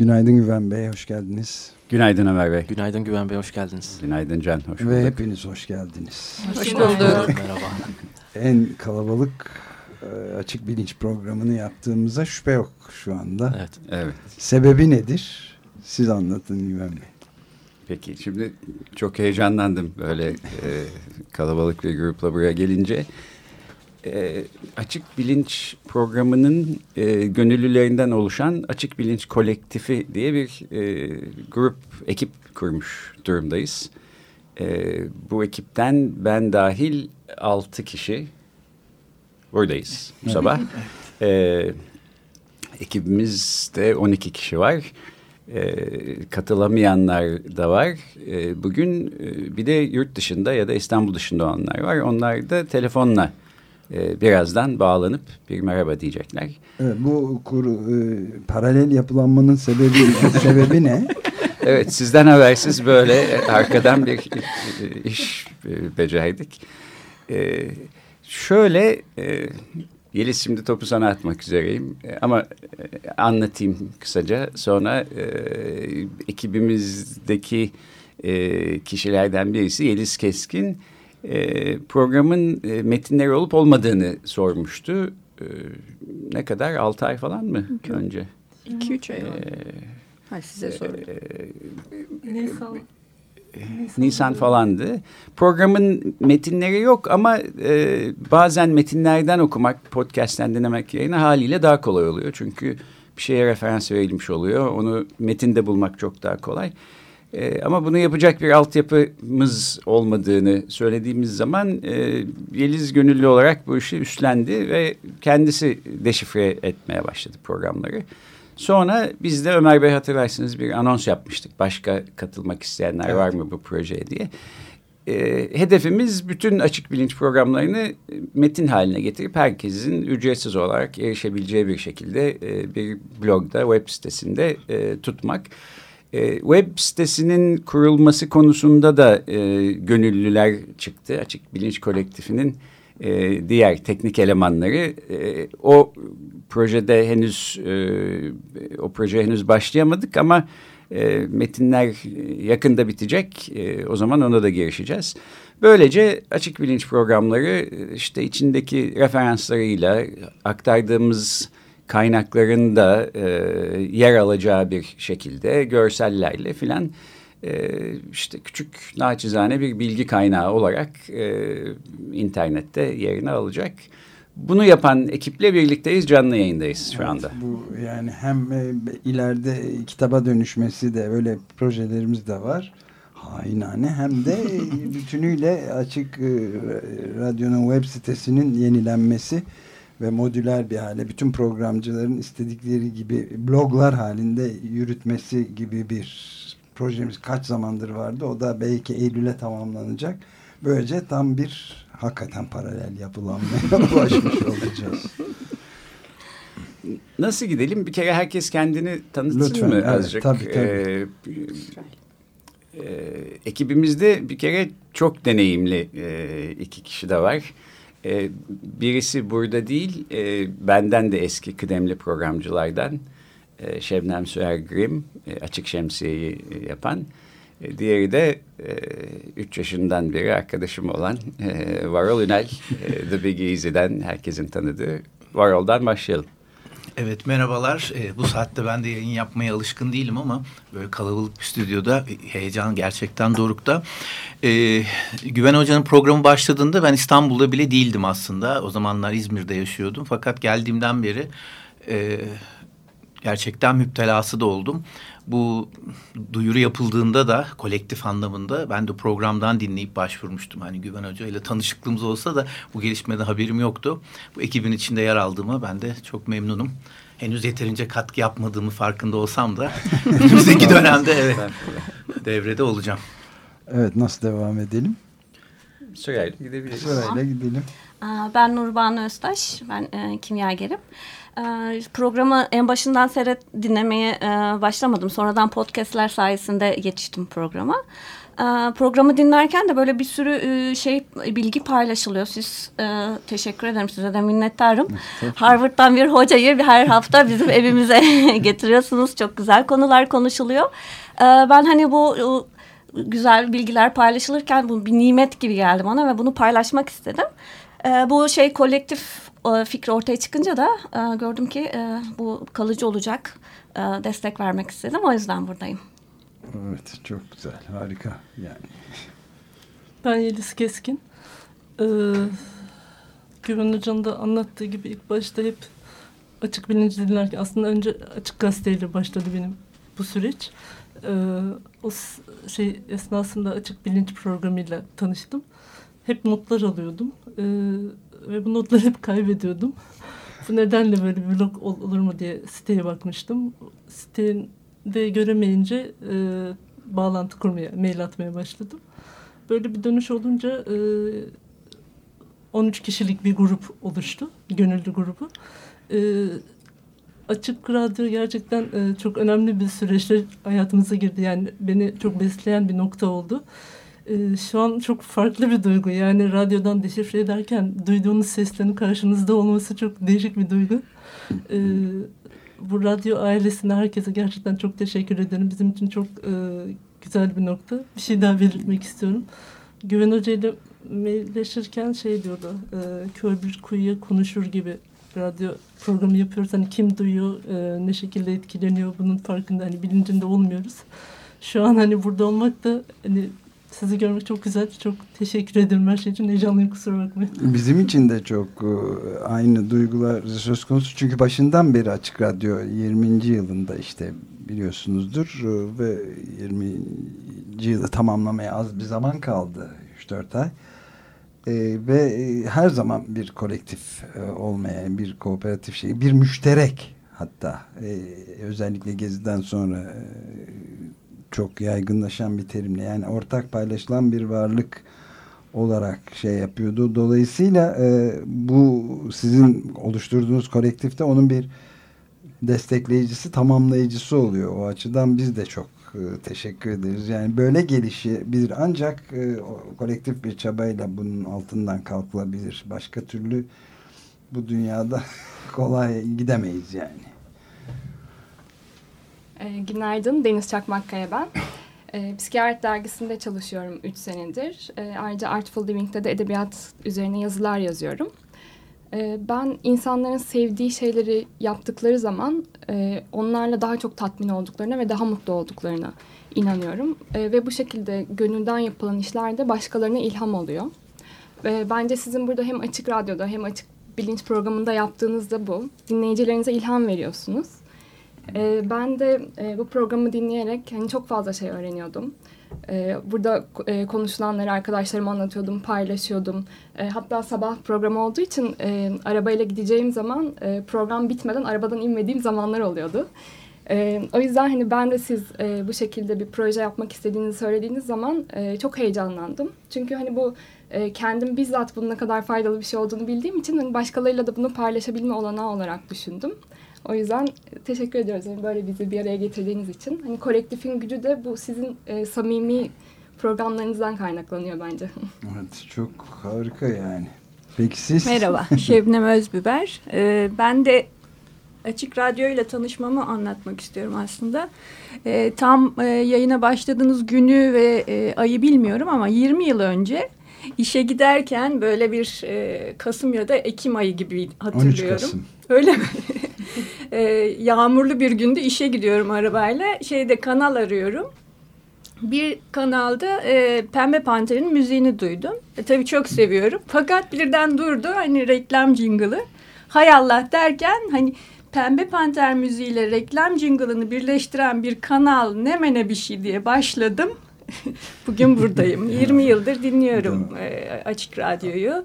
Günaydın Güven Bey, hoş geldiniz. Günaydın Ömer Bey. Günaydın Güven Bey, hoş geldiniz. Günaydın Can, hoş bulduk. Ve hepiniz hoş geldiniz. Hoş, hoş bulduk. Merhaba. En kalabalık e, açık bilinç programını yaptığımıza şüphe yok şu anda. Evet. evet. Sebebi nedir? Siz anlatın Güven Bey. Peki şimdi çok heyecanlandım böyle e, kalabalık bir grupla buraya gelince. E, Açık Bilinç programının e, gönüllülerinden oluşan Açık Bilinç Kolektifi diye bir e, grup, ekip kurmuş durumdayız. E, bu ekipten ben dahil altı kişi buradayız bu sabah. e, ekibimizde 12 kişi var. E, katılamayanlar da var. E, bugün e, bir de yurt dışında ya da İstanbul dışında olanlar var. Onlar da telefonla e, birazdan bağlanıp bir merhaba diyecekler. Evet, bu kuru, e, paralel yapılanmanın sebebi sebebi ne? Evet sizden habersiz böyle arkadan bir iş e, becerdik. E, şöyle e, Yeliz şimdi topu sana atmak üzereyim e, ama e, anlatayım kısaca sonra e, ekibimizdeki e, kişilerden birisi Yeliz Keskin e, programın e, metinleri olup olmadığını sormuştu. E, ne kadar? Altı ay falan mı İki, önce? İki üç ay. Ee, Hayır size sorayım. E, Nisan. Nisan falandı. Programın metinleri yok ama e, bazen metinlerden okumak, podcast'ten dinlemek yerine haliyle daha kolay oluyor. Çünkü bir şeye referans verilmiş oluyor. Onu metinde bulmak çok daha kolay. E, ama bunu yapacak bir altyapımız olmadığını söylediğimiz zaman e, Yeliz gönüllü olarak bu işi üstlendi ve kendisi deşifre etmeye başladı programları. Sonra biz de Ömer Bey hatırlarsınız bir anons yapmıştık. Başka katılmak isteyenler evet. var mı bu projeye diye. E, hedefimiz bütün açık bilinç programlarını metin haline getirip herkesin ücretsiz olarak erişebileceği bir şekilde e, bir blogda, web sitesinde e, tutmak. E, web sitesinin kurulması konusunda da e, gönüllüler çıktı. Açık Bilinç Kolektifinin e, diğer teknik elemanları. E, o projede henüz e, o projeye henüz başlayamadık ama e, metinler yakında bitecek. E, o zaman ona da girişeceğiz. Böylece açık bilinç programları işte içindeki referanslarıyla aktardığımız kaynakların da e, yer alacağı bir şekilde görsellerle filan e, işte küçük naçizane bir bilgi kaynağı olarak e, internette yerini alacak. Bunu yapan ekiple birlikteyiz, canlı yayındayız şu anda. Evet, bu yani hem e, ileride kitaba dönüşmesi de öyle projelerimiz de var. Hainane hem de bütünüyle açık e, radyonun web sitesinin yenilenmesi ve modüler bir hale bütün programcıların istedikleri gibi bloglar halinde yürütmesi gibi bir projemiz kaç zamandır vardı. O da belki Eylül'e tamamlanacak. Böylece tam bir hakikaten paralel yapılanmaya ulaşmış olacağız. Nasıl gidelim? Bir kere herkes kendini tanıtsın Lütfen, mı evet, azıcık? Tabii tabii. Ee, e, ekibimizde bir kere çok deneyimli e, iki kişi de var. E, birisi burada değil, e, benden de eski kıdemli programcılardan e, Şebnem Süer Grim, e, Açık Şemsiye'yi e, yapan. E, diğeri de e, üç yaşından beri arkadaşım olan e, Varol Ünel, e, The Big Easy'den herkesin tanıdığı. Varol'dan başlayalım. Evet merhabalar. E, bu saatte ben de yayın yapmaya alışkın değilim ama böyle kalabalık bir stüdyoda heyecan gerçekten dorukta. E, Güven Hoca'nın programı başladığında ben İstanbul'da bile değildim aslında. O zamanlar İzmir'de yaşıyordum. Fakat geldiğimden beri e, gerçekten müptelası da oldum. Bu duyuru yapıldığında da kolektif anlamında ben de programdan dinleyip başvurmuştum. Hani Güven Hoca ile tanışıklığımız olsa da bu gelişmeden haberim yoktu. Bu ekibin içinde yer aldığıma ben de çok memnunum. henüz yeterince katkı yapmadığımı farkında olsam da önümüzdeki dönemde evet devrede olacağım. Evet nasıl devam edelim? Sırayla gidebiliriz. Sırayla gidelim. Ben Nurban Öztaş, ben e, kimyagerim. E, programı en başından seyret dinlemeye e, başlamadım. Sonradan podcastler sayesinde yetiştim programa. E, programı dinlerken de böyle bir sürü e, şey bilgi paylaşılıyor. Siz e, teşekkür ederim size de minnettarım. Harvard'dan bir hocayı her hafta bizim evimize getiriyorsunuz. Çok güzel konular konuşuluyor. E, ben hani bu güzel bilgiler paylaşılırken bu bir nimet gibi geldi bana ve bunu paylaşmak istedim. E, bu şey kolektif fikri ortaya çıkınca da e, gördüm ki e, bu kalıcı olacak. E, destek vermek istedim. O yüzden buradayım. Evet çok güzel harika yani. Ben Yeliz Keskin. Ee, Güven Hoca'nın da anlattığı gibi ilk başta hep açık bilinci dinlerken aslında önce açık gazeteyle başladı benim bu süreç. Ee, o şey esnasında açık bilinç programıyla tanıştım. Hep notlar alıyordum. Ee, ve bu notları hep kaybediyordum. bu nedenle böyle bir blog olur mu diye siteye bakmıştım. Sitede göremeyince e, bağlantı kurmaya, mail atmaya başladım. Böyle bir dönüş olunca e, 13 kişilik bir grup oluştu. Gönüllü grubu. E, Açık Radyo gerçekten e, çok önemli bir süreçte hayatımıza girdi. Yani beni çok besleyen bir nokta oldu. E, şu an çok farklı bir duygu. Yani radyodan deşifre ederken duyduğunuz seslerin karşınızda olması çok değişik bir duygu. E, bu radyo ailesine herkese gerçekten çok teşekkür ederim. Bizim için çok e, güzel bir nokta. Bir şey daha belirtmek istiyorum. Güven Hoca ile mailleşirken şey diyordu. E, kör bir kuyuya konuşur gibi radyo programı yapıyoruz. Hani kim duyuyor, e, ne şekilde etkileniyor bunun farkında hani bilincinde olmuyoruz. Şu an hani burada olmak da hani sizi görmek çok güzel. Çok teşekkür ederim her şey için. Heyecanlıyım kusura bakmayın. Bizim için de çok aynı duygular söz konusu. Çünkü başından beri Açık Radyo 20. yılında işte biliyorsunuzdur ve 20. yılı tamamlamaya az bir zaman kaldı. 3-4 ay. Ee, ve her zaman bir kolektif e, olmayan bir kooperatif şey, bir müşterek hatta e, özellikle Gezi'den sonra e, çok yaygınlaşan bir terimle yani ortak paylaşılan bir varlık olarak şey yapıyordu. Dolayısıyla e, bu sizin oluşturduğunuz kolektifte onun bir destekleyicisi, tamamlayıcısı oluyor. O açıdan biz de çok e, teşekkür ederiz. Yani böyle gelişi bir ancak e, kolektif bir çabayla bunun altından kalkılabilir. Başka türlü bu dünyada kolay gidemeyiz yani. E, günaydın, Deniz Çakmakkaya ben. E, Psikiyatri dergisinde çalışıyorum 3 senedir. E, ayrıca Artful Living'de de edebiyat üzerine yazılar yazıyorum. E, ben insanların sevdiği şeyleri yaptıkları zaman e, onlarla daha çok tatmin olduklarına ve daha mutlu olduklarına inanıyorum. E, ve bu şekilde gönülden yapılan işlerde başkalarına ilham oluyor. Ve bence sizin burada hem Açık Radyo'da hem Açık Bilinç programında yaptığınız da bu. Dinleyicilerinize ilham veriyorsunuz. E, ben de e, bu programı dinleyerek hani çok fazla şey öğreniyordum. E, burada e, konuşulanları arkadaşlarıma anlatıyordum, paylaşıyordum. E, hatta sabah program olduğu için e, arabayla gideceğim zaman e, program bitmeden arabadan inmediğim zamanlar oluyordu. E, o yüzden hani ben de siz e, bu şekilde bir proje yapmak istediğinizi söylediğiniz zaman e, çok heyecanlandım. Çünkü hani bu e, kendim bizzat bunun ne kadar faydalı bir şey olduğunu bildiğim için hani başkalarıyla da bunu paylaşabilme olanağı olarak düşündüm. O yüzden teşekkür ediyoruz yani böyle bizi bir araya getirdiğiniz için. Hani kolektifin gücü de bu sizin e, samimi programlarınızdan kaynaklanıyor bence. Evet çok harika yani. Peki siz? Merhaba Şebnem Özbiber. Ee, ben de Açık Radyo ile tanışmamı anlatmak istiyorum aslında. E, tam e, yayına başladığınız günü ve e, ayı bilmiyorum ama 20 yıl önce işe giderken böyle bir e, Kasım ya da Ekim ayı gibi hatırlıyorum. 13 Kasım. Öyle mi? e, yağmurlu bir günde işe gidiyorum arabayla. Şeyde kanal arıyorum. Bir kanalda e, Pembe Panter'in müziğini duydum. E, tabii çok seviyorum. Fakat birden durdu hani reklam jingle'ı. Hay Allah derken hani Pembe Panter müziğiyle reklam jingle'ını birleştiren bir kanal ne mene bir şey diye başladım. bugün buradayım. 20 yıldır dinliyorum e, Açık Radyo'yu.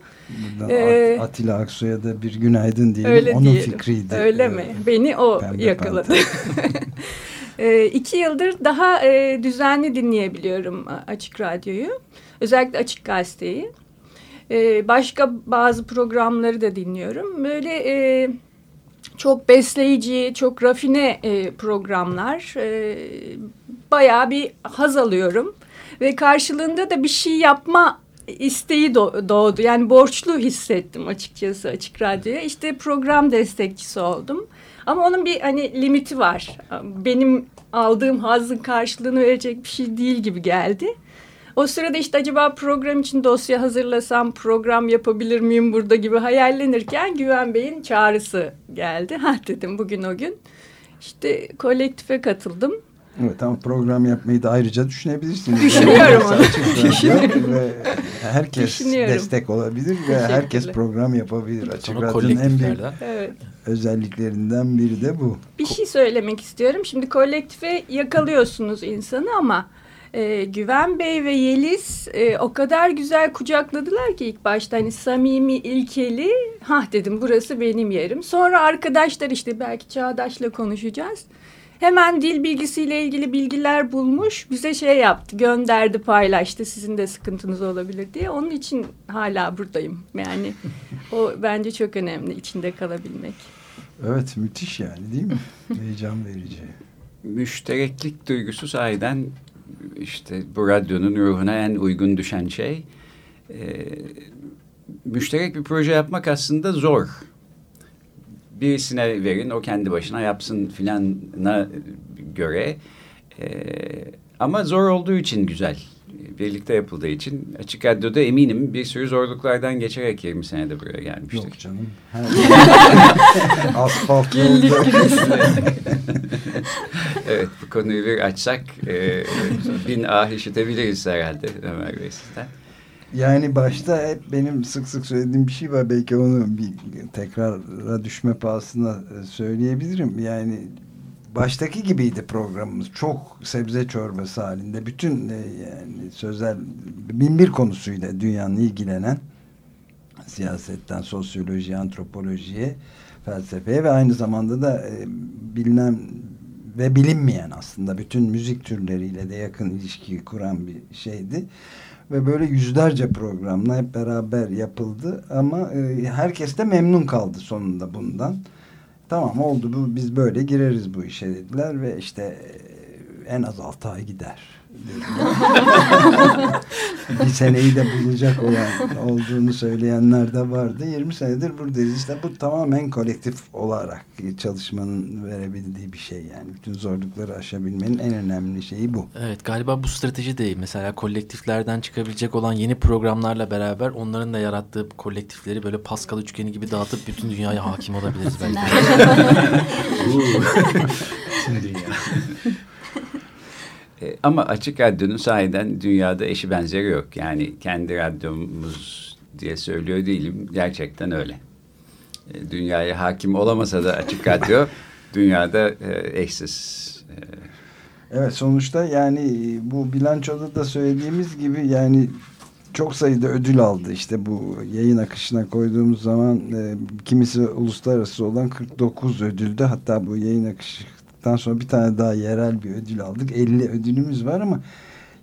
Ee, Atilla Aksu'ya da bir günaydın diyelim. Öyle Onun diyelim. fikriydi. Öyle mi? Beni o Pembe yakaladı. e, iki yıldır daha e, düzenli dinleyebiliyorum Açık Radyo'yu. Özellikle Açık Gazete'yi. E, başka bazı programları da dinliyorum. Böyle e, çok besleyici, çok rafine e, programlar. E, bayağı bir haz alıyorum. Ve karşılığında da bir şey yapma isteği doğdu. Yani borçlu hissettim açıkçası Açık Radyo'ya. İşte program destekçisi oldum. Ama onun bir hani limiti var. Benim aldığım hazın karşılığını verecek bir şey değil gibi geldi. O sırada işte acaba program için dosya hazırlasam program yapabilir miyim burada gibi hayallenirken Güven Bey'in çağrısı geldi. Ha dedim bugün o gün. İşte kolektife katıldım. Evet ama program yapmayı da ayrıca düşünebilirsiniz. Düşünüyorum onu. Düşünüyorum. Ve herkes destek olabilir ve herkes program yapabilir. Açık Radyo'nun en büyük evet. özelliklerinden biri de bu. Bir şey söylemek istiyorum. Şimdi kolektife yakalıyorsunuz insanı ama e, Güven Bey ve Yeliz e, o kadar güzel kucakladılar ki ilk başta hani samimi, ilkeli. Hah dedim burası benim yerim. Sonra arkadaşlar işte belki Çağdaş'la konuşacağız. Hemen dil bilgisiyle ilgili bilgiler bulmuş. Bize şey yaptı, gönderdi, paylaştı. Sizin de sıkıntınız olabilir diye. Onun için hala buradayım. Yani o bence çok önemli içinde kalabilmek. Evet müthiş yani değil mi? Heyecan verici. Müştereklik duygusu sahiden işte bu radyonun ruhuna en uygun düşen şey. Ee, müşterek bir proje yapmak aslında zor. Birisine verin, o kendi başına yapsın filana göre. Ee, ama zor olduğu için güzel. Birlikte yapıldığı için Açık Radyo'da eminim bir sürü zorluklardan geçerek 20 senede buraya gelmiştik. Yok canım. Asfalt yolda. evet bu konuyu bir açsak e, bin ah işitebiliriz herhalde Ömer Bey sizden. Yani başta hep benim sık sık söylediğim bir şey var. Belki onu bir tekrara düşme pahasına söyleyebilirim. Yani baştaki gibiydi programımız. Çok sebze çorbası halinde. Bütün yani sözel bin bir konusuyla dünyanın ilgilenen siyasetten sosyoloji, antropolojiye, felsefeye ve aynı zamanda da e, bilinen ve bilinmeyen aslında bütün müzik türleriyle de yakın ilişki kuran bir şeydi. Ve böyle yüzlerce programla hep beraber yapıldı ama e, herkes de memnun kaldı sonunda bundan. Tamam oldu bu biz böyle gireriz bu işe dediler ve işte e, en az altı ay gider. Bir seneyi de bulacak olan olduğunu söyleyenler de vardı. 20 senedir buradayız. İşte bu tamamen kolektif olarak çalışmanın verebildiği bir şey yani. Bütün zorlukları aşabilmenin en önemli şeyi bu. Evet galiba bu strateji değil. Mesela kolektiflerden çıkabilecek olan yeni programlarla beraber onların da yarattığı kolektifleri böyle Pascal üçgeni gibi dağıtıp bütün dünyaya hakim olabiliriz belki. Bütün dünya. E, ama Açık Radyo'nun sahiden dünyada eşi benzeri yok. Yani kendi radyomuz diye söylüyor değilim. Gerçekten öyle. E, dünyaya hakim olamasa da Açık Radyo dünyada e, eşsiz. E, evet sonuçta yani bu bilançoda da söylediğimiz gibi yani çok sayıda ödül aldı. İşte bu yayın akışına koyduğumuz zaman e, kimisi uluslararası olan 49 ödülde hatta bu yayın akışı yaptıktan sonra bir tane daha yerel bir ödül aldık. 50 ödülümüz var ama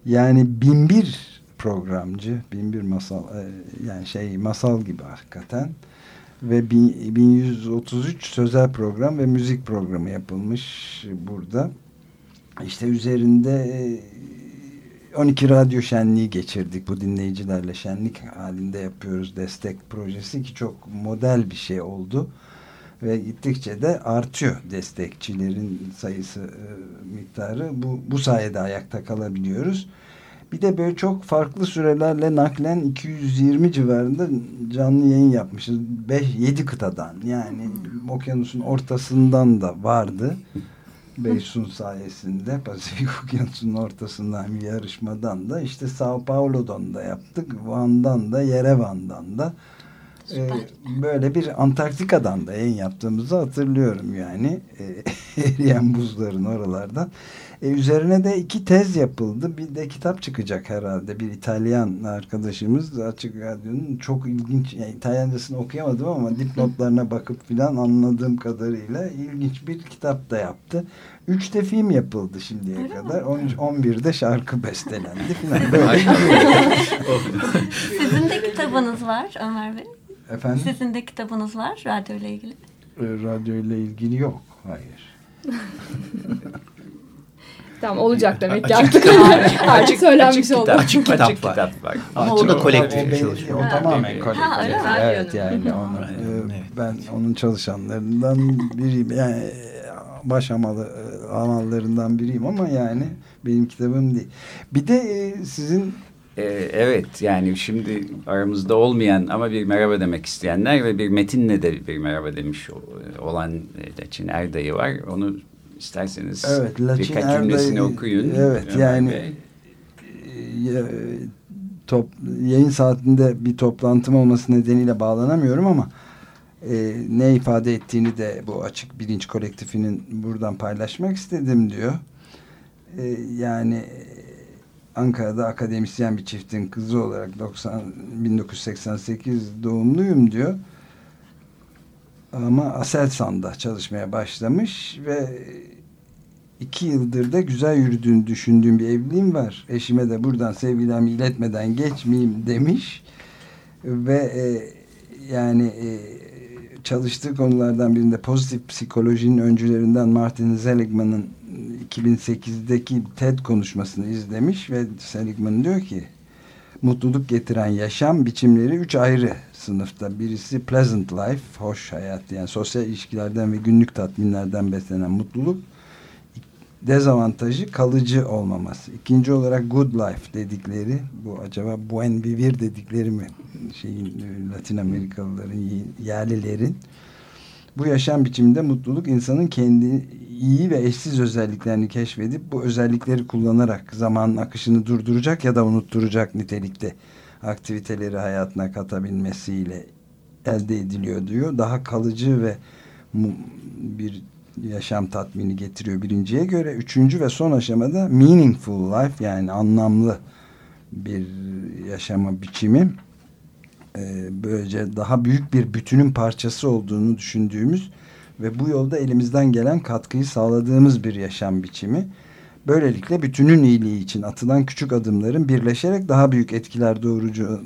yani bin bir programcı, bin bir masal e, yani şey masal gibi hakikaten ve 1133 sözel program ve müzik programı yapılmış burada. İşte üzerinde 12 e, radyo şenliği geçirdik. Bu dinleyicilerle şenlik halinde yapıyoruz destek projesi ki çok model bir şey oldu ve gittikçe de artıyor destekçilerin sayısı e, miktarı. Bu, bu sayede ayakta kalabiliyoruz. Bir de böyle çok farklı sürelerle naklen 220 civarında canlı yayın yapmışız. 5-7 kıtadan yani okyanusun ortasından da vardı. Beysun sayesinde Pasifik Okyanusu'nun ortasından bir yarışmadan da işte Sao Paulo'dan da yaptık. Van'dan da Yerevan'dan da e, böyle bir Antarktika'dan da yayın yaptığımızı hatırlıyorum yani. E, eriyen buzların oralardan. E, üzerine de iki tez yapıldı. Bir de kitap çıkacak herhalde. Bir İtalyan arkadaşımız Açık Radyo'nun çok ilginç, yani İtalyancasını okuyamadım ama dipnotlarına bakıp filan anladığım kadarıyla ilginç bir kitap da yaptı. Üç de film yapıldı şimdiye Öyle kadar. On, de şarkı bestelendi filan. Sizin de kitabınız var Ömer Bey. Efendim? Sizin de kitabınız var radyo ile ilgili. E, radyo ile ilgili yok. Hayır. Tamam olacak demek ki artık. artık söylenmiş oldu. Açık kitap, açık var. kitap var. Ama açık o da kolektif çalışıyor. O, tamamen kolektif. Ha, öyle evet yani onu, evet. ben onun çalışanlarından biriyim. Yani baş amalı, amallarından biriyim ama yani benim kitabım değil. Bir de e, sizin ee, evet yani şimdi aramızda olmayan ama bir merhaba demek isteyenler ve bir metinle de bir merhaba demiş olan Laçin Erdayı var. Onu isterseniz evet, Laçin birkaç Erdayı, cümlesini okuyun. Evet Ömer yani Bey. E, top, yayın saatinde bir toplantım olması nedeniyle bağlanamıyorum ama e, ne ifade ettiğini de bu açık bilinç kolektifinin buradan paylaşmak istedim diyor. E, yani Ankara'da akademisyen bir çiftin kızı olarak 90 1988 doğumluyum diyor. Ama Aselsan'da çalışmaya başlamış ve iki yıldır da güzel yürüdüğünü düşündüğüm bir evliliğim var. Eşime de buradan sevgilerimi iletmeden geçmeyeyim demiş. Ve e, yani e, çalıştığı konulardan birinde pozitif psikolojinin öncülerinden Martin Seligman'ın 2008'deki TED konuşmasını izlemiş ve Seligman diyor ki mutluluk getiren yaşam biçimleri üç ayrı sınıfta. Birisi pleasant life, hoş hayat yani sosyal ilişkilerden ve günlük tatminlerden beslenen mutluluk. Dezavantajı kalıcı olmaması. İkinci olarak good life dedikleri bu acaba buen vivir dedikleri mi şeyin Latin Amerikalıların yerlilerin bu yaşam biçiminde mutluluk insanın kendi iyi ve eşsiz özelliklerini keşfedip bu özellikleri kullanarak zamanın akışını durduracak ya da unutturacak nitelikte aktiviteleri hayatına katabilmesiyle elde ediliyor diyor. Daha kalıcı ve bir yaşam tatmini getiriyor birinciye göre. Üçüncü ve son aşamada meaningful life yani anlamlı bir yaşama biçimi e, böylece daha büyük bir bütünün parçası olduğunu düşündüğümüz ve bu yolda elimizden gelen katkıyı sağladığımız bir yaşam biçimi. Böylelikle bütünün iyiliği için atılan küçük adımların birleşerek daha büyük etkiler doğurucu,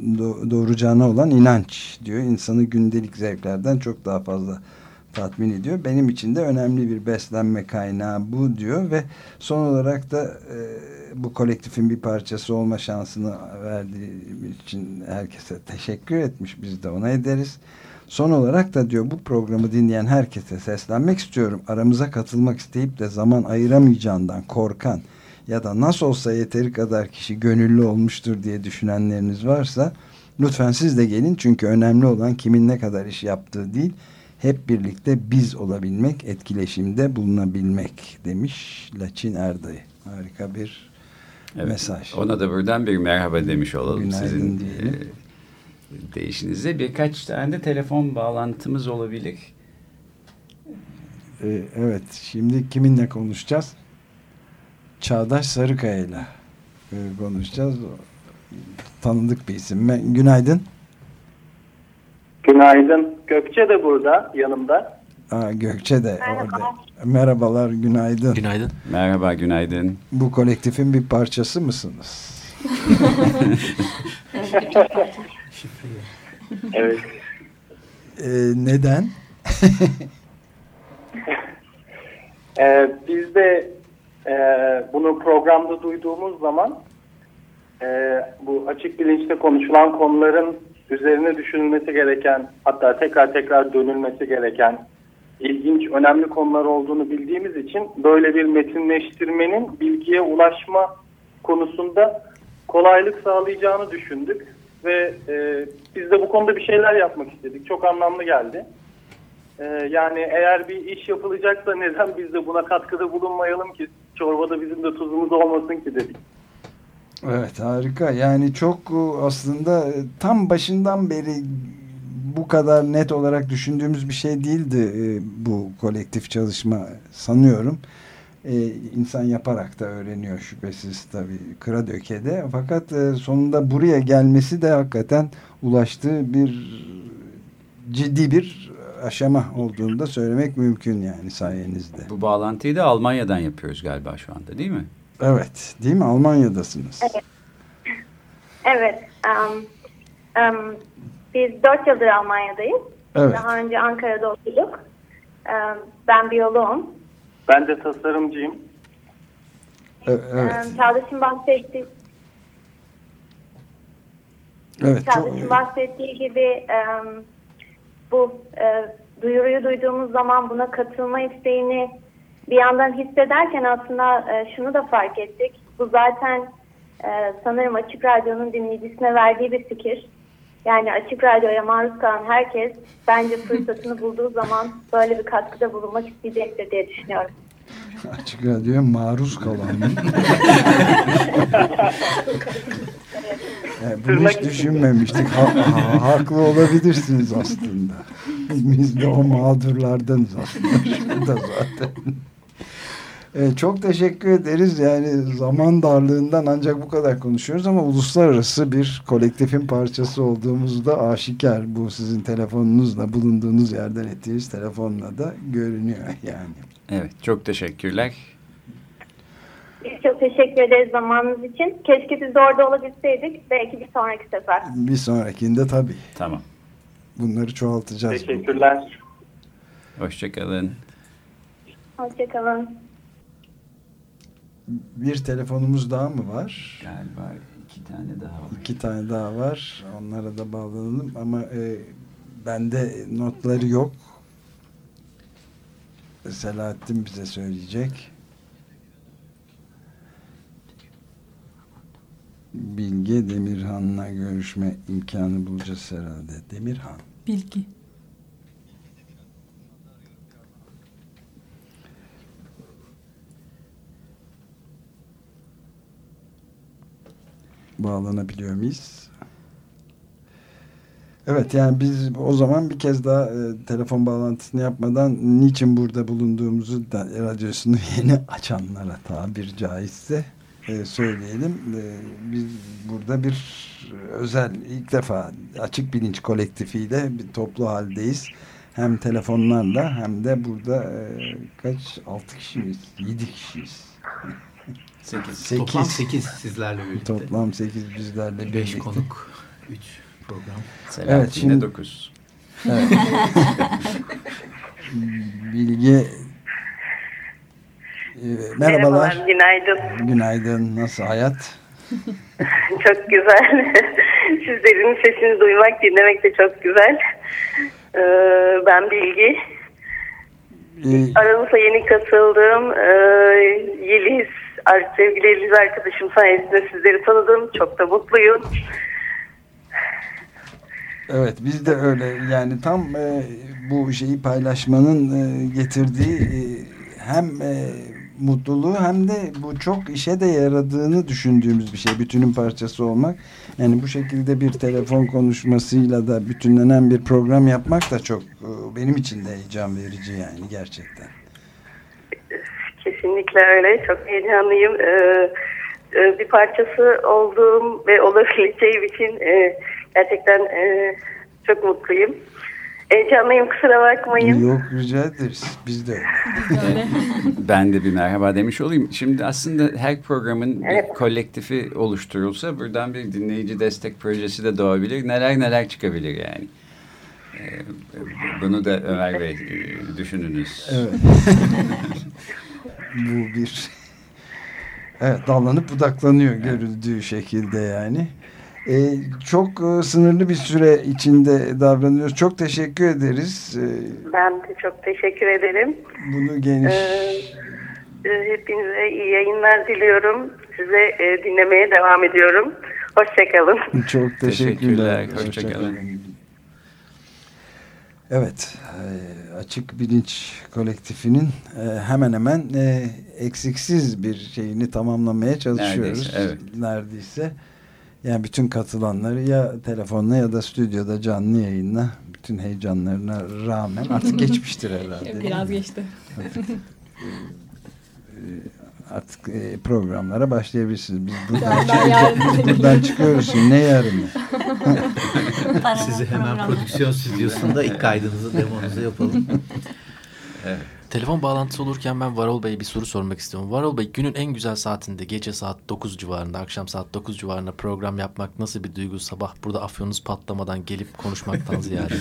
doğuracağına olan inanç diyor. İnsanı gündelik zevklerden çok daha fazla tatmin ediyor. Benim için de önemli bir beslenme kaynağı bu diyor ve son olarak da e, bu kolektifin bir parçası olma şansını verdiği için herkese teşekkür etmiş. Biz de ona ederiz. Son olarak da diyor bu programı dinleyen herkese seslenmek istiyorum. Aramıza katılmak isteyip de zaman ayıramayacağından korkan ya da nasıl olsa yeteri kadar kişi gönüllü olmuştur diye düşünenleriniz varsa lütfen siz de gelin çünkü önemli olan kimin ne kadar iş yaptığı değil hep birlikte biz olabilmek, etkileşimde bulunabilmek demiş Laçin Erdayı. Harika bir evet, mesaj. Ona da buradan bir merhaba demiş olalım Günaydın sizin diyelim. E, değişinizde. Birkaç tane de telefon bağlantımız olabilir. E, evet, şimdi kiminle konuşacağız? Çağdaş Sarıkaya ile e, konuşacağız. Tanıdık bir isim. Günaydın. Günaydın. Gökçe de burada yanımda. Aa, Gökçe de Merhaba. orada. Merhabalar, günaydın. Günaydın. Merhaba, günaydın. Bu kolektifin bir parçası mısınız? evet. Ee, neden? ee, biz de e, bunu programda duyduğumuz zaman e, bu açık bilinçte konuşulan konuların üzerine düşünülmesi gereken hatta tekrar tekrar dönülmesi gereken ilginç, önemli konular olduğunu bildiğimiz için böyle bir metinleştirmenin bilgiye ulaşma konusunda kolaylık sağlayacağını düşündük ve e, biz de bu konuda bir şeyler yapmak istedik. Çok anlamlı geldi. E, yani eğer bir iş yapılacaksa neden biz de buna katkıda bulunmayalım ki? Çorbada bizim de tuzumuz olmasın ki dedik. Evet harika yani çok e, aslında e, tam başından beri bu kadar net olarak düşündüğümüz bir şey değildi e, bu kolektif çalışma sanıyorum. E, insan yaparak da öğreniyor şüphesiz tabii kıra dökede. Fakat e, sonunda buraya gelmesi de hakikaten ulaştığı bir ciddi bir aşama olduğunu da söylemek mümkün yani sayenizde. Bu bağlantıyı da Almanya'dan yapıyoruz galiba şu anda değil mi? Evet. Değil mi? Almanya'dasınız. Evet. Evet. Um, um, biz dört yıldır Almanya'dayız. Evet. Daha önce Ankara'da okuduk. Um, ben biyoloğum. Ben de tasarımcıyım. E, evet. Um, Çağdaş'ın bahsettiği, Evet. Çok, Çağdaş'ın bahsettiği gibi um, bu e, duyuruyu duyduğumuz zaman buna katılma isteğini bir yandan hissederken aslında e, şunu da fark ettik. Bu zaten e, sanırım Açık Radyo'nun dinleyicisine verdiği bir fikir. Yani Açık Radyo'ya maruz kalan herkes bence fırsatını bulduğu zaman böyle bir katkıda bulunmak isteyecektir diye düşünüyorum. Açık Radyo'ya maruz kalan. Yani bunu hiç düşünmemiştik. Ha, ha, haklı olabilirsiniz aslında. Biz de o mağdurlardanız aslında. Şurada zaten. Evet, çok teşekkür ederiz. Yani zaman darlığından ancak bu kadar konuşuyoruz ama uluslararası bir kolektifin parçası olduğumuz da aşikar. Bu sizin telefonunuzla bulunduğunuz yerden ettiğiniz telefonla da görünüyor yani. Evet çok teşekkürler. Biz çok teşekkür ederiz zamanınız için. Keşke biz de orada olabilseydik. Belki bir sonraki sefer. Bir sonrakinde tabii. Tamam. Bunları çoğaltacağız. Teşekkürler. Hoşçakalın. Hoşçakalın. Bir telefonumuz daha mı var? Galiba iki tane daha var. İki tane daha var. Onlara da bağlanalım ama e, bende notları yok. Selahattin bize söyleyecek. Bilge Demirhan'la görüşme imkanı bulacağız herhalde. Demirhan. Bilgi. Bağlanabiliyor muyuz? Evet yani biz o zaman bir kez daha e, telefon bağlantısını yapmadan niçin burada bulunduğumuzu da radyosunu yeni açanlara tabir caizse e, söyleyelim. E, biz burada bir özel ilk defa açık bilinç kolektifiyle bir toplu haldeyiz. Hem telefonlarla hem de burada e, kaç? Altı kişi miyiz? Yedi kişiyiz. 8. Toplam 8 sizlerle birlikte. Toplam 8 bizlerle birlikte. 5 konuk, 3 program. Selahattin'le Evet, şimdi- 9. Evet. Bilge e, merhabalar. günaydın. Günaydın. Nasıl hayat? Çok güzel. Sizlerin sesini duymak, dinlemek de çok güzel. Ee, ben Bilgi. Ee, Aramıza yeni katıldım. Ee, Yeliz, sevgili Yeliz arkadaşım sayesinde sizleri tanıdım. Çok da mutluyum. evet biz de öyle yani tam e, bu şeyi paylaşmanın e, getirdiği e, hem e, mutluluğu hem de bu çok işe de yaradığını düşündüğümüz bir şey. Bütünün parçası olmak. Yani bu şekilde bir telefon konuşmasıyla da bütünlenen bir program yapmak da çok e, benim için de heyecan verici yani gerçekten. Kesinlikle öyle. Çok heyecanlıyım. Ee, e, bir parçası olduğum ve olabileceğim için e, gerçekten e, çok mutluyum. Heyecanlıyım kusura bakmayın. Yok rica ederiz. Biz de. Ben de bir merhaba demiş olayım. Şimdi aslında her programın Evet. bir kolektifi oluşturulsa buradan bir dinleyici destek projesi de doğabilir. Neler neler çıkabilir yani. Ee, Bunu da Ömer Bey e, düşününüz. Evet. Bu bir evet dallanıp budaklanıyor görüldüğü şekilde yani. Ee, çok e, sınırlı bir süre içinde davranıyoruz. Çok teşekkür ederiz. Ee, Ben de çok teşekkür ederim. bunu geniş Ee, e, hepinize iyi yayınlar diliyorum. Size e, dinlemeye devam ediyorum. Hoşçakalın. çok teşekkürler. Teşekkürler, hoşçakalın. Evet, e, Açık Bilinç Kolektifinin e, hemen hemen e, eksiksiz bir şeyini tamamlamaya çalışıyoruz. Neredeyse, evet. Neredeyse. Yani bütün katılanları ya telefonla ya da stüdyoda canlı yayınla bütün heyecanlarına rağmen artık geçmiştir herhalde. Biraz geçti. Artık e, programlara başlayabilirsiniz. Biz buradan, çıkıyoruz, buradan çıkıyoruz. Ne yarını? Sizi hemen prodüksiyon stüdyosunda ilk kaydınızı, demonuzu yapalım. evet. Telefon bağlantısı olurken ben Varol Bey'e bir soru sormak istiyorum. Varol Bey günün en güzel saatinde gece saat 9 civarında, akşam saat 9 civarında program yapmak nasıl bir duygu? Sabah burada afyonunuz patlamadan gelip konuşmaktan ziyade.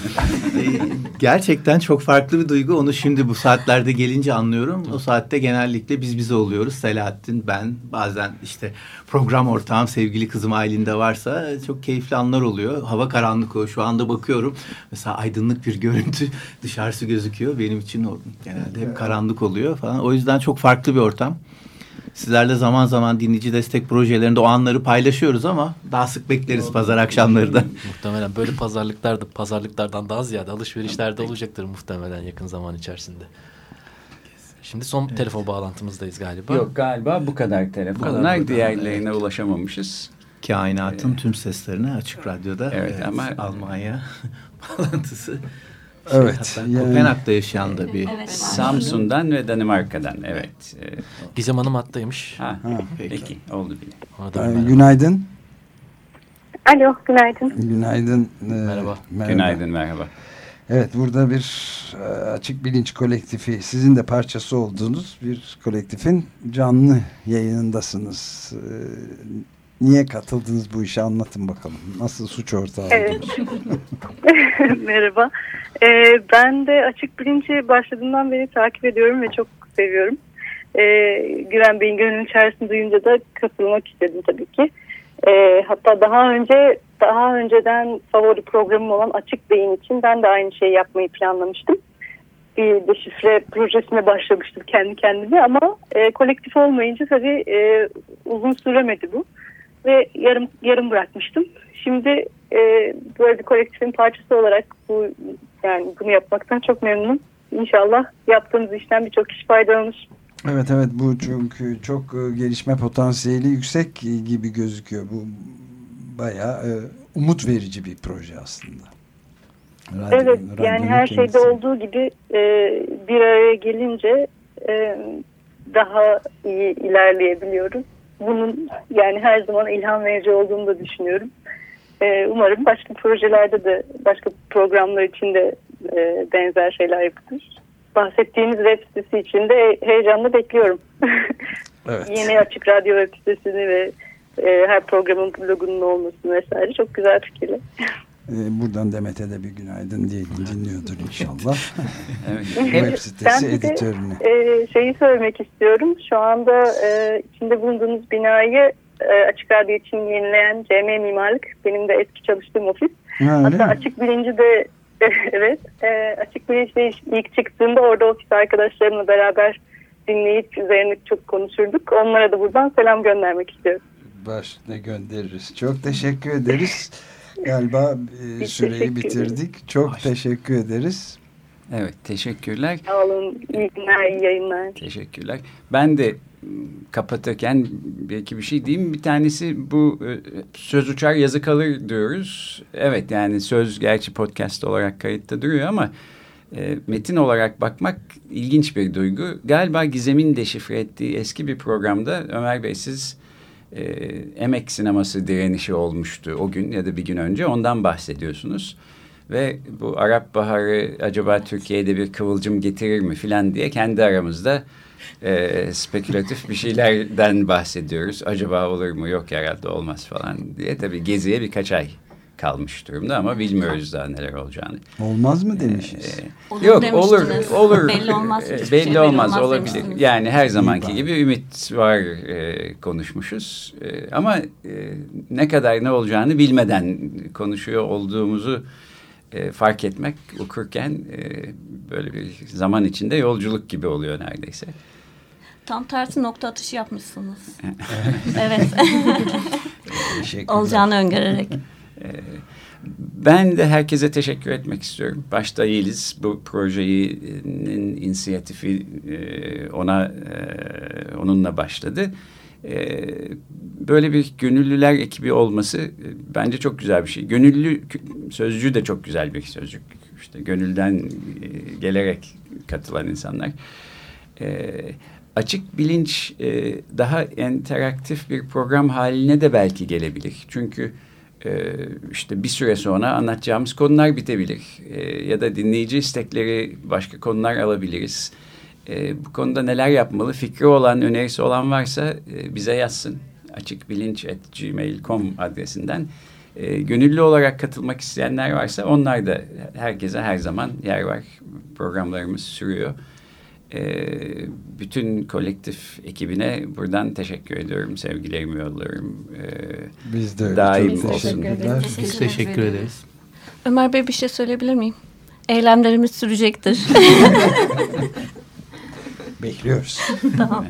Gerçekten çok farklı bir duygu. Onu şimdi bu saatlerde gelince anlıyorum. O saatte genellikle biz bize oluyoruz. Selahattin, ben, bazen işte program ortağım, sevgili kızım Aylin de varsa çok keyifli anlar oluyor. Hava karanlık o. Şu anda bakıyorum. Mesela aydınlık bir görüntü dışarısı gözüküyor. Benim için o genelde hep karanlık oluyor falan. O yüzden çok farklı bir ortam. Sizlerle zaman zaman dinleyici destek projelerinde o anları paylaşıyoruz ama daha sık bekleriz pazar akşamları da. muhtemelen böyle pazarlıklarda pazarlıklardan daha ziyade alışverişlerde olacaktır muhtemelen yakın zaman içerisinde. Şimdi son evet. telefon bağlantımızdayız galiba. Yok galiba bu kadar telefonlar. Bu Diğerlerine evet. ulaşamamışız. Kainatın ee, tüm seslerini açık radyoda. Evet, evet ama Almanya bağlantısı. Şey, evet. Yani, Kopenhag'da yaşayan da bir. Evet. Samsun'dan ve Danimarka'dan. Evet. Ee, Gizem Hanım hattaymış. Ha, ha, peki. peki. Oldu bile. Ee, günaydın. Alo, günaydın. Günaydın. Ee, merhaba. merhaba. Günaydın, merhaba. Evet, burada bir e, açık bilinç kolektifi, sizin de parçası olduğunuz bir kolektifin canlı yayınındasınız. Niye katıldınız bu işe anlatın bakalım. Nasıl suç ortağı evet. Merhaba. Ee, ben de açık bilinci başladığından beri takip ediyorum ve çok seviyorum. Ee, Güven Bey'in gönlünün içerisinde duyunca da katılmak istedim tabii ki. Ee, hatta daha önce daha önceden favori programım olan Açık Beyin için ben de aynı şeyi yapmayı planlamıştım. Bir deşifre projesine başlamıştım kendi kendime ama e, kolektif olmayınca tabii e, uzun süremedi bu ve yarım yarım bırakmıştım. Şimdi e, böyle bir kolektifin parçası olarak bu yani bunu yapmaktan çok memnunum. İnşallah yaptığımız işten birçok kişi faydalanır. Evet evet bu çünkü çok e, gelişme potansiyeli yüksek gibi gözüküyor. Bu bayağı e, umut verici bir proje aslında. Radyo, evet yani her kendisi. şeyde olduğu gibi e, bir araya gelince e, daha iyi ilerleyebiliyoruz. Bunun yani her zaman ilham verici olduğunu da düşünüyorum. E, umarım başka projelerde de başka programlar için de e, benzer şeyler yapılır. Bahsettiğiniz web sitesi için de heyecanla bekliyorum. Evet. Yeni Açık Radyo web sitesini ve e, her programın blogunun olmasını vesaire çok güzel fikirler. Ee, buradan Demet'e de bir günaydın diyelim dinliyordur inşallah. evet. Web sitesi ben editörüne. De, e, şeyi söylemek istiyorum. Şu anda e, içinde bulunduğunuz binayı e, Açık Radyo için yenileyen CM Mimarlık benim de eski çalıştığım ofis. Ha, Hatta Açık Bilinci de evet e, Açık Bilinci ilk çıktığında orada ofis arkadaşlarımla beraber dinleyip üzerine çok konuşurduk. Onlara da buradan selam göndermek istiyorum. Başına göndeririz. Çok teşekkür ederiz. Galiba e, süreyi bitirdik. Çok Hoş. teşekkür ederiz. Evet teşekkürler. Sağ olun. İyi günler, iyi yayınlar. Teşekkürler. Ben de kapatırken belki bir şey diyeyim. Bir tanesi bu e, söz uçar yazı kalır diyoruz. Evet yani söz gerçi podcast olarak kayıtta duruyor ama e, metin olarak bakmak ilginç bir duygu. Galiba Gizem'in deşifre ettiği eski bir programda Ömer Bey siz e, emek sineması direnişi olmuştu o gün ya da bir gün önce ondan bahsediyorsunuz. Ve bu Arap Baharı acaba Türkiye'de bir kıvılcım getirir mi filan diye kendi aramızda e, spekülatif bir şeylerden bahsediyoruz. Acaba olur mu yok herhalde olmaz falan diye. Tabii Gezi'ye birkaç ay kalmış durumda ama bilmiyoruz daha neler olacağını. Olmaz mı demişiz? Ee, yok olur olur. Belli olmaz. Belli, şey, belli olmaz, olmaz olabilir. Yani her zamanki gibi ümit var e, konuşmuşuz. E, ama e, ne kadar ne olacağını bilmeden konuşuyor olduğumuzu e, fark etmek okurken e, böyle bir zaman içinde yolculuk gibi oluyor neredeyse. Tam tersi nokta atışı yapmışsınız. evet. Olacağını öngörerek. Ee, ben de herkese teşekkür etmek istiyorum. Başta Yeliz bu projenin inisiyatifi e, ona e, onunla başladı. E, böyle bir gönüllüler ekibi olması bence çok güzel bir şey. Gönüllü sözcüğü de çok güzel bir sözcük. İşte gönülden gelerek katılan insanlar. açık bilinç daha interaktif bir program haline de belki gelebilir. Çünkü e, işte bir süre sonra anlatacağımız konular bitebilir. E, ya da dinleyici istekleri başka konular alabiliriz. E, bu konuda neler yapmalı fikri olan, önerisi olan varsa e, bize yazsın. açıkbilinç.gmail.com adresinden. Gönüllü olarak katılmak isteyenler varsa onlar da herkese her zaman yer var. Programlarımız sürüyor. E, bütün kolektif ekibine buradan teşekkür ediyorum. Sevgilerimi yolluyorum. E, Biz de. Daim Çok olsun. teşekkürler. Biz teşekkür ederiz. Ömer Bey bir şey söyleyebilir miyim? Eylemlerimiz sürecektir. Bekliyoruz. tamam.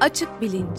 Açık bilinç.